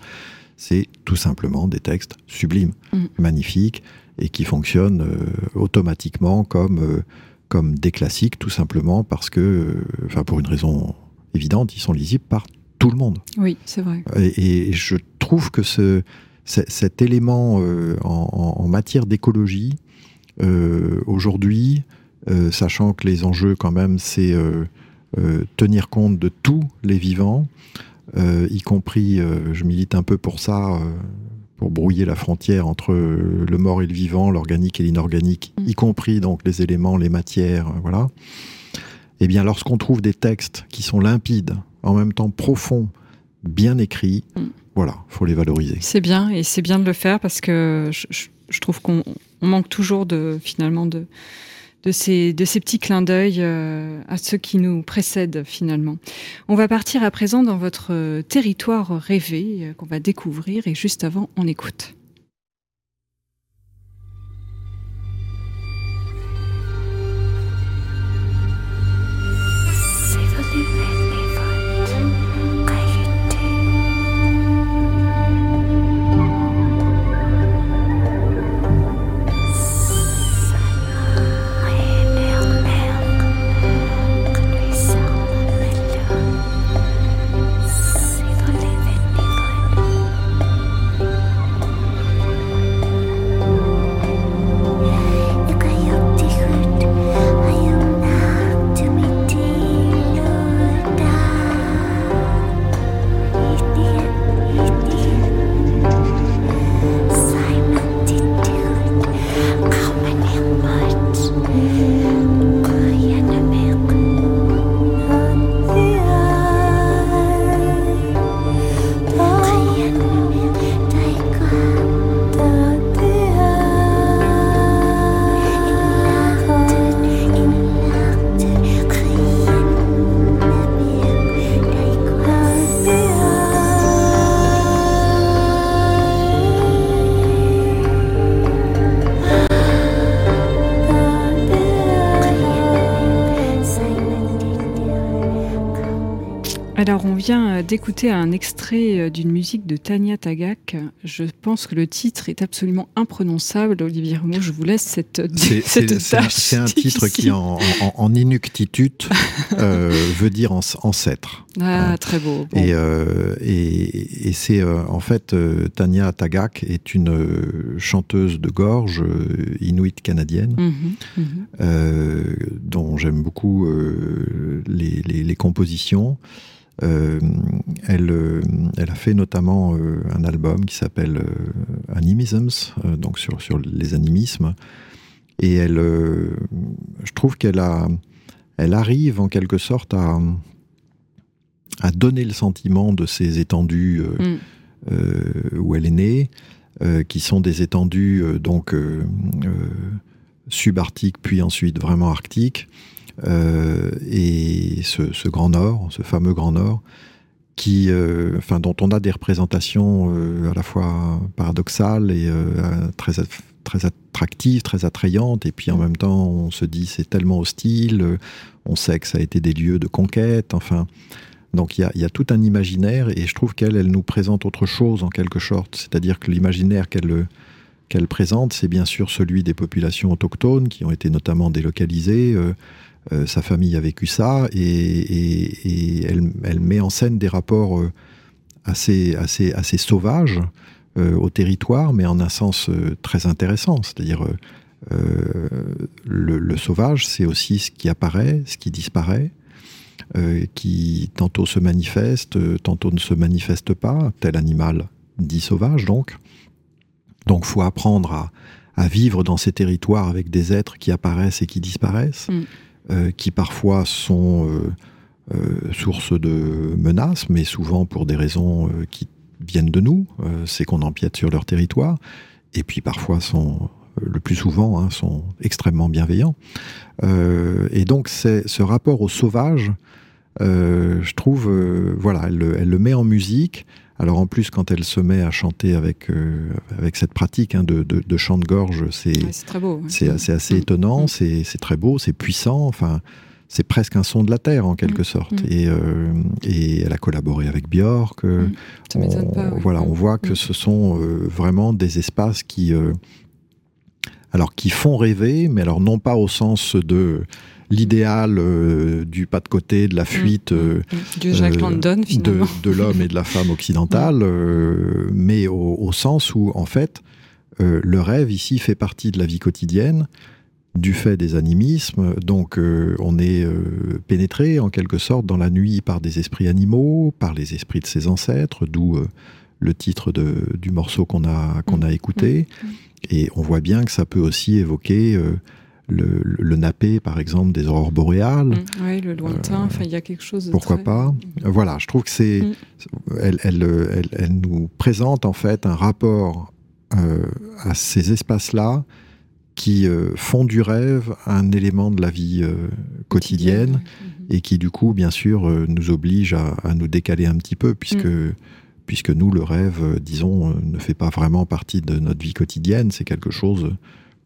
c'est tout simplement des textes sublimes, mm. magnifiques, et qui fonctionnent automatiquement comme, comme des classiques, tout simplement parce que, enfin, pour une raison évidente, ils sont lisibles par tout le monde. Oui, c'est vrai. Et, je trouve que ce, cet élément euh, en, matière d'écologie, euh, aujourd'hui, euh, sachant que les enjeux quand même, c'est tenir compte de tous les vivants, y compris, je milite un peu pour ça, pour brouiller la frontière entre le mort et le vivant, l'organique et l'inorganique, mm. y compris donc les éléments, les matières, voilà. Eh bien, lorsqu'on trouve des textes qui sont limpides, en même temps profonds, bien écrits, mm. voilà, faut les valoriser. C'est bien, et c'est bien de le faire parce que je, trouve qu'on manque toujours de finalement de de ces, de ces petits clins d'œil euh, à ceux qui nous précèdent finalement. On va partir à présent dans votre territoire rêvé euh, qu'on va découvrir et juste avant on écoute. D'écouter un extrait euh, d'une musique de Tania Tagak. Je pense que le titre est absolument imprononçable. Olivier Rameau, je vous laisse cette, [laughs] cette tâche. C'est un, titre qui, en, en, [laughs] euh, veut dire ancêtre. Ah, très beau. Et, et, et c'est en fait, Tania Tagak est une chanteuse de gorge inuit canadienne, mm-hmm, mm-hmm. dont j'aime beaucoup les, les, les compositions. Euh, elle, euh, elle, a fait notamment euh, un album qui s'appelle Animisms, donc sur, sur les animismes. Et elle, je trouve qu'elle a, elle arrive en quelque sorte à, à donner le sentiment de ces étendues mm. où elle est née, qui sont des étendues donc subarctiques puis ensuite vraiment arctiques. Euh, et ce, Grand Nord, ce fameux Grand Nord, qui, euh, enfin, dont on a des représentations euh, à la fois paradoxales et très, très attractives, très attrayantes, et puis en même temps on se dit c'est tellement hostile, on sait que ça a été des lieux de conquête, enfin. Donc il y, a, tout un imaginaire, et je trouve qu'elle, elle nous présente autre chose en quelque sorte, c'est-à-dire que l'imaginaire qu'elle présente, c'est bien sûr celui des populations autochtones qui ont été notamment délocalisées. Euh, sa famille a vécu ça et, elle, met en scène des rapports euh, assez, assez, assez sauvages euh, au territoire, mais en un sens très intéressant. C'est-à-dire, le, sauvage, c'est aussi ce qui apparaît, ce qui disparaît, qui tantôt se manifeste, tantôt ne se manifeste pas, tel animal dit sauvage donc. Donc faut apprendre à, vivre dans ces territoires avec des êtres qui apparaissent et qui disparaissent. Mm. Euh, qui parfois sont euh, euh, source de menaces, mais souvent pour des raisons qui viennent de nous, c'est qu'on empiète sur leur territoire, et puis parfois sont le plus souvent, hein, sont extrêmement bienveillants. et donc, c'est ce rapport au sauvage, je trouve, voilà, elle, le met en musique. Alors en plus, quand elle se met à chanter avec, euh, avec cette pratique hein, de, de, chant de gorge, c'est c'est assez, assez mm. étonnant, mm. c'est très beau, c'est puissant, enfin, c'est presque un son de la terre en quelque mm. sorte. Et, euh, et, elle a collaboré avec Björk. Euh, voilà, on voit que ce sont vraiment des espaces qui, alors, qui font rêver, mais alors non pas au sens de l'idéal euh, du pas de côté, de la fuite mm. euh, euh, de, l'homme et de la femme occidentale, mm. mais au, sens où, en fait, le rêve ici fait partie de la vie quotidienne, du fait des animismes. Donc, on est pénétré, en quelque sorte, dans la nuit par des esprits animaux, par les esprits de ses ancêtres, d'où le titre du morceau qu'on a, qu'on a mm. écouté. Et on voit bien que ça peut aussi évoquer le, nappé, par exemple, des aurores boréales. Mm. oui, le lointain, enfin, il y a quelque chose de Pourquoi pas? Voilà, je trouve que c'est... Mm. Elle, elle, elle, nous présente, en fait, un rapport euh, à ces espaces-là qui euh, font du rêve un élément de la vie euh, quotidienne et qui, du coup, bien sûr, nous oblige à, nous décaler un petit peu, puisque... Mm. Puisque nous, le rêve, disons, ne fait pas vraiment partie de notre vie quotidienne, c'est quelque chose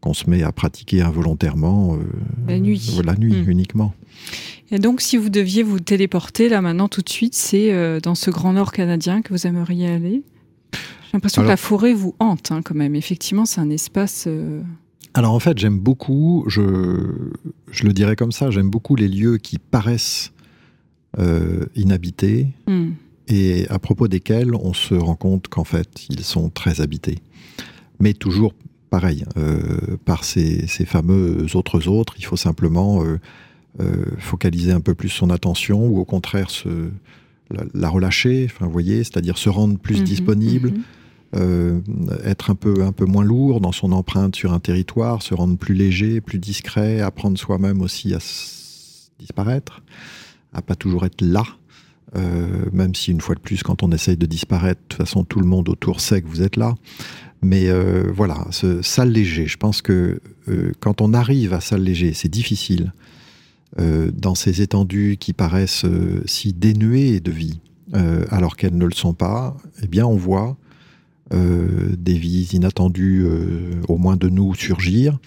qu'on se met à pratiquer involontairement euh, la nuit, la nuit hmm. uniquement. Et donc, si vous deviez vous téléporter là maintenant tout de suite, c'est euh, dans ce grand nord canadien que vous aimeriez aller? J'ai l'impression que la forêt vous hante hein, quand même. Effectivement, c'est un espace. Euh, Alors en fait, j'aime beaucoup, je, je, le dirais comme ça, j'aime beaucoup les lieux qui paraissent inhabités hmm. et à propos desquels on se rend compte qu'en fait, ils sont très habités. Mais toujours pareil, euh, par ces, fameux autres autres, il faut simplement euh, euh, focaliser un peu plus son attention ou au contraire se, la, relâcher, enfin, vous voyez, c'est-à-dire se rendre plus mhm, disponible, mhm. être un peu, un peu moins lourd dans son empreinte sur un territoire, se rendre plus léger, plus discret, apprendre soi-même aussi à disparaître, à pas toujours être là. même si une fois de plus, quand on essaye de disparaître, de toute façon, tout le monde autour sait que vous êtes là. Mais euh, voilà, s'alléger. Je pense que euh, quand on arrive à s'alléger, c'est difficile. Euh, dans ces étendues qui paraissent si dénuées de vie, alors qu'elles ne le sont pas, eh bien, on voit des vies inattendues, au moins de nous, surgir.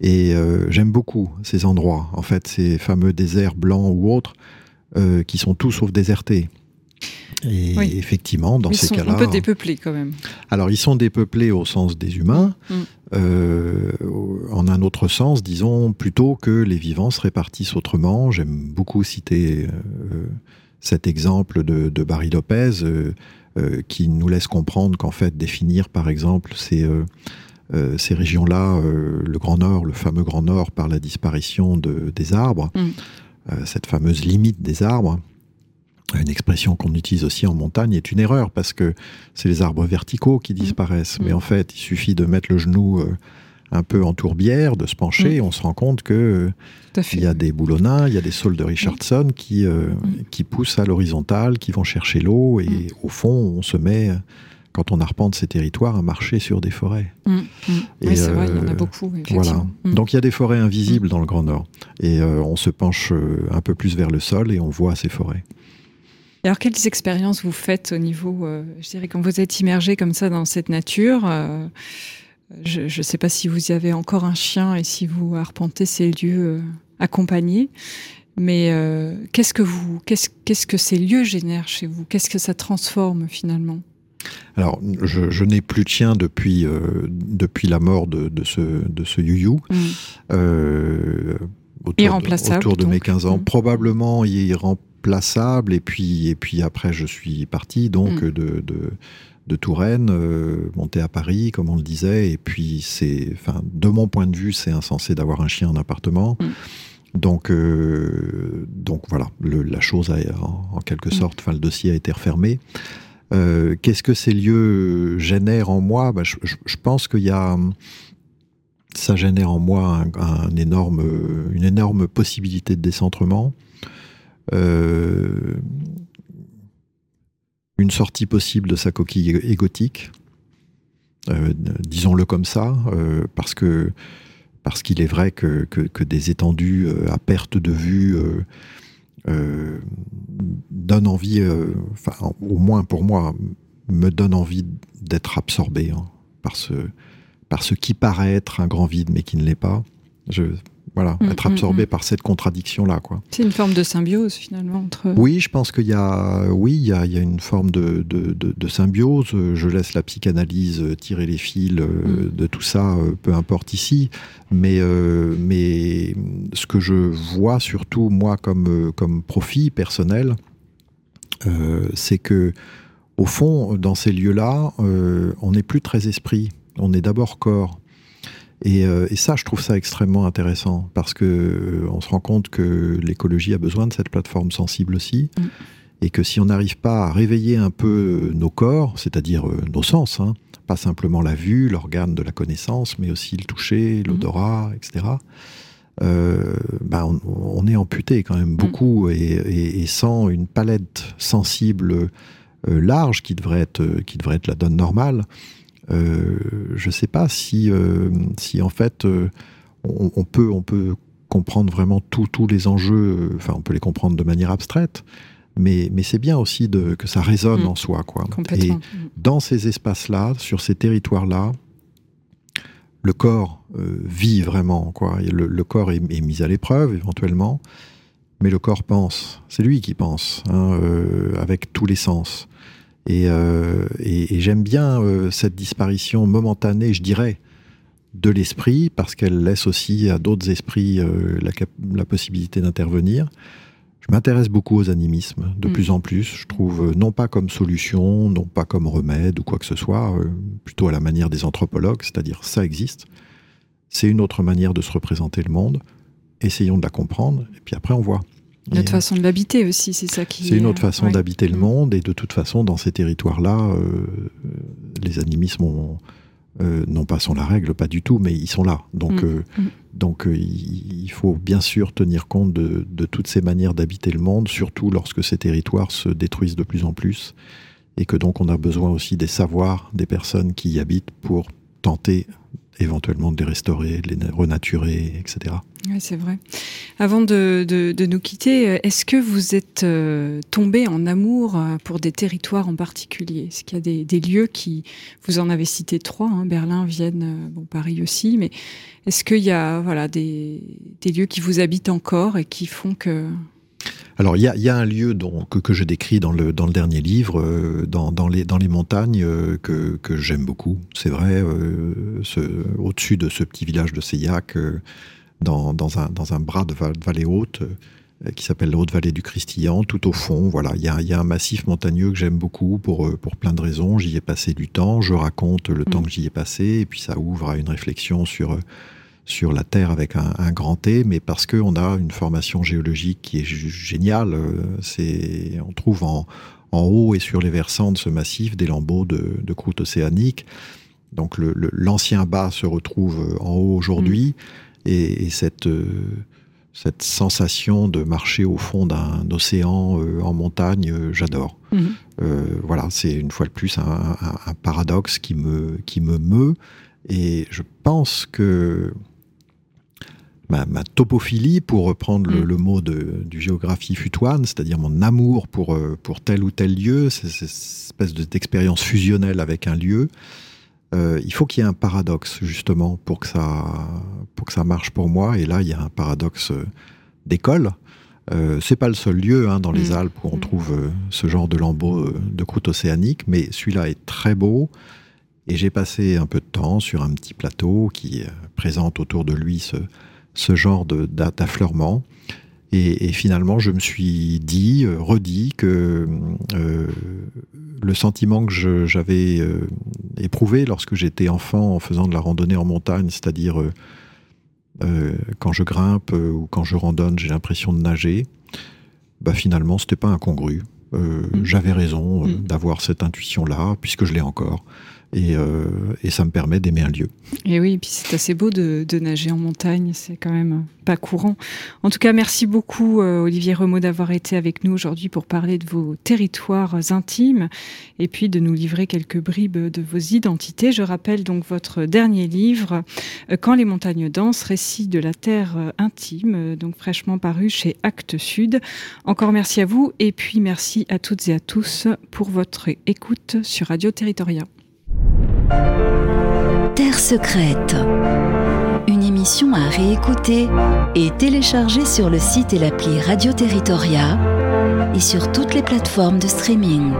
Et j'aime beaucoup ces endroits. En fait, ces fameux déserts blancs ou autres, qui sont tous sauf désertés. Et effectivement, dans ces cas-là. Ils sont un peu dépeuplés quand même. Alors, ils sont dépeuplés au sens des humains. Mm. Euh, en un autre sens, disons, plutôt que les vivants se répartissent autrement. J'aime beaucoup citer euh, cet exemple de, Barry Lopez, euh, qui nous laisse comprendre qu'en fait, définir par exemple ces, ces régions-là, le Grand Nord, le fameux Grand Nord, par la disparition de, des arbres, mm. cette fameuse limite des arbres, une expression qu'on utilise aussi en montagne est une erreur parce que c'est les arbres verticaux qui mmh. disparaissent. Mais mmh. en fait, il suffit de mettre le genou euh, un peu en tourbière, de se pencher, et mmh. on se rend compte que il y a des boulonnins, il y a des saules de Richardson qui, euh, qui poussent à l'horizontale, qui vont chercher l'eau, et au fond, on se met, quand on arpente ces territoires, à marcher sur des forêts. oui, c'est vrai, il y en a euh, beaucoup. Voilà. Donc il y a des forêts invisibles dans le Grand Nord, et on se penche un peu plus vers le sol et on voit ces forêts alors, quelles expériences vous faites au niveau, euh, je dirais, quand vous êtes immergé comme ça dans cette nature euh, Je ne sais pas si vous y avez encore un chien et si vous arpentez ces lieux euh, accompagnés, mais qu'est-ce que vous, qu'est-ce, que ces lieux génèrent chez vous? Qu'est-ce que ça transforme finalement? Alors, je, n'ai plus de chien depuis, depuis la mort de, ce, de ce Yu mmh. autour, Irremplaçable, autour de mes 15 ans. Mmh. Probablement irremplaçable. Et puis, et puis après, je suis parti donc mm. de, de, Touraine, euh, monté à Paris, comme on le disait. Et puis, c'est, enfin, de mon point de vue, c'est insensé d'avoir un chien en appartement. Mm. Donc, euh, donc voilà, la chose a, en, quelque mm. sorte, enfin, le dossier a été refermé. Euh, qu'est-ce que ces lieux génèrent en moi? Bah, je, pense qu'il y a ça génère en moi un, énorme, une énorme possibilité de décentrement. Euh, une sortie possible de sa coquille égotique, euh, disons-le comme ça, euh, parce que parce qu'il est vrai que, que, des étendues à perte de vue donnent envie, enfin, au moins pour moi, me donne envie d'être absorbé hein, par, ce, par ce qui paraît être un grand vide mais qui ne l'est pas. Je, voilà, mm, être absorbé mm, mm. par cette contradiction-là. quoi. C'est une forme de symbiose finalement entre. Oui, je pense qu'il y a, oui, il y a, une forme de, symbiose. Je laisse la psychanalyse tirer les fils euh, de tout ça, euh, peu importe ici. Mais, euh, mais ce que je vois surtout moi comme, comme profit personnel, c'est que au fond, dans ces lieux-là, on n'est plus très esprit. On est d'abord corps. Euh, et, ça, je trouve ça extrêmement intéressant parce que euh, on se rend compte que l'écologie a besoin de cette plateforme sensible aussi. Mm. Et que si on n'arrive pas à réveiller un peu nos corps, c'est-à-dire euh, nos sens, hein, pas simplement la vue, l'organe de la connaissance, mais aussi le toucher, mm. l'odorat, etc., bah, on, est amputé quand même mm. beaucoup et, sans une palette sensible large qui devrait, être, qui devrait être la donne normale, euh, je ne sais pas si, euh, si en fait euh, on, peut, on peut comprendre vraiment tous les enjeux, enfin on peut les comprendre de manière abstraite, mais, mais c'est bien aussi de, que ça résonne mm. en soi. Quoi. Et dans ces espaces-là, sur ces territoires-là, le corps vit vraiment. Quoi. Le, corps est, mis à l'épreuve éventuellement, mais le corps pense. C'est lui qui pense, hein, avec tous les sens. Euh, et, j'aime bien euh, cette disparition momentanée, je dirais, de l'esprit, parce qu'elle laisse aussi à d'autres esprits euh, la, possibilité d'intervenir. Je m'intéresse beaucoup aux animismes, de mm. plus en plus. Je trouve, non pas comme solution, non pas comme remède ou quoi que ce soit, plutôt à la manière des anthropologues, c'est-à-dire ça existe. C'est une autre manière de se représenter le monde. Essayons de la comprendre, et puis après on voit. Une autre façon de l'habiter aussi, c'est ça qui. C'est une autre façon d'habiter le mm. monde, et de toute façon, dans ces territoires-là, euh, les animismes euh, non pas sont la règle, pas du tout, mais ils sont là. Donc, mm. Euh, mm. donc il faut bien sûr tenir compte de, de toutes ces manières d'habiter le monde, surtout lorsque ces territoires se détruisent de plus en plus, et que donc on a besoin aussi des savoirs des personnes qui y habitent pour tenter éventuellement de les restaurer, de les renaturer, etc. Oui, c'est vrai. Avant de, nous quitter, euh, est-ce que vous êtes euh, tombé en amour euh, pour des territoires en particulier? Est-ce qu'il y a des, lieux qui, vous en avez cité trois, hein, Berlin, Vienne, bon, Paris aussi, mais est-ce qu'il y a voilà, des, lieux qui vous habitent encore et qui font que... Alors, il y a, un lieu que, que, je décris dans le, dans le dernier livre, dans, dans, les, dans les montagnes, que, que j'aime beaucoup. C'est vrai, au-dessus de ce petit village de Seillac, dans, dans, un, dans un bras de vallée haute, qui s'appelle la Haute-Vallée du Cristillan, tout au fond. Voilà, il y a, y a, un massif montagneux que j'aime beaucoup pour, pour plein de raisons. J'y ai passé du temps, je raconte le temps mmh. que j'y ai passé, et puis ça ouvre à une réflexion sur sur la Terre avec un, grand T, mais parce qu'on a une formation géologique qui est géniale. Euh, c'est, on trouve en, haut et sur les versants de ce massif des lambeaux de, croûte océanique. Donc l'ancien bas se retrouve en haut aujourd'hui, mm. Et, cette, euh, cette sensation de marcher au fond d'un océan euh, en montagne, j'adore. Mm. voilà, c'est une fois de plus un, paradoxe qui me, qui me meut, et je pense que ma, topophilie, pour reprendre le, mm. mot de, du géographie futoine, c'est-à-dire mon amour pour, euh, pour tel ou tel lieu, cette espèce d'expérience fusionnelle avec un lieu, euh, il faut qu'il y ait un paradoxe justement pour que, ça, que ça marche pour moi. Et là, il y a un paradoxe euh, d'école. Euh, c'est pas le seul lieu hein, dans les mm. Alpes où on mm. trouve ce genre de lambeaux de croûte océanique, mais celui-là est très beau. Et j'ai passé un peu de temps sur un petit plateau qui présente autour de lui ce, ce genre d'affleurement. Et, finalement, je me suis dit, euh, redit que euh, le sentiment que j'avais euh, éprouvé lorsque j'étais enfant en faisant de la randonnée en montagne, c'est-à-dire quand je grimpe ou quand je randonne, j'ai l'impression de nager, bah finalement, c'était pas incongru. Mmh. J'avais raison mmh. d'avoir cette intuition-là, puisque je l'ai encore. Euh, et, ça me permet d'aimer un lieu. Et oui, puis c'est assez beau de, nager en montagne, c'est quand même pas courant. En tout cas, merci beaucoup euh, Olivier Remaud d'avoir été avec nous aujourd'hui pour parler de vos territoires intimes et puis de nous livrer quelques bribes de vos identités. Je rappelle donc votre dernier livre, euh, Quand les montagnes dansent, récit de la terre intime, donc fraîchement paru chez Actes Sud. Encore merci à vous et puis merci à toutes et à tous pour votre écoute sur Radio Territoria. Terre secrète. Une émission à réécouter et télécharger sur le site et l'appli Radio Territoria et sur toutes les plateformes de streaming.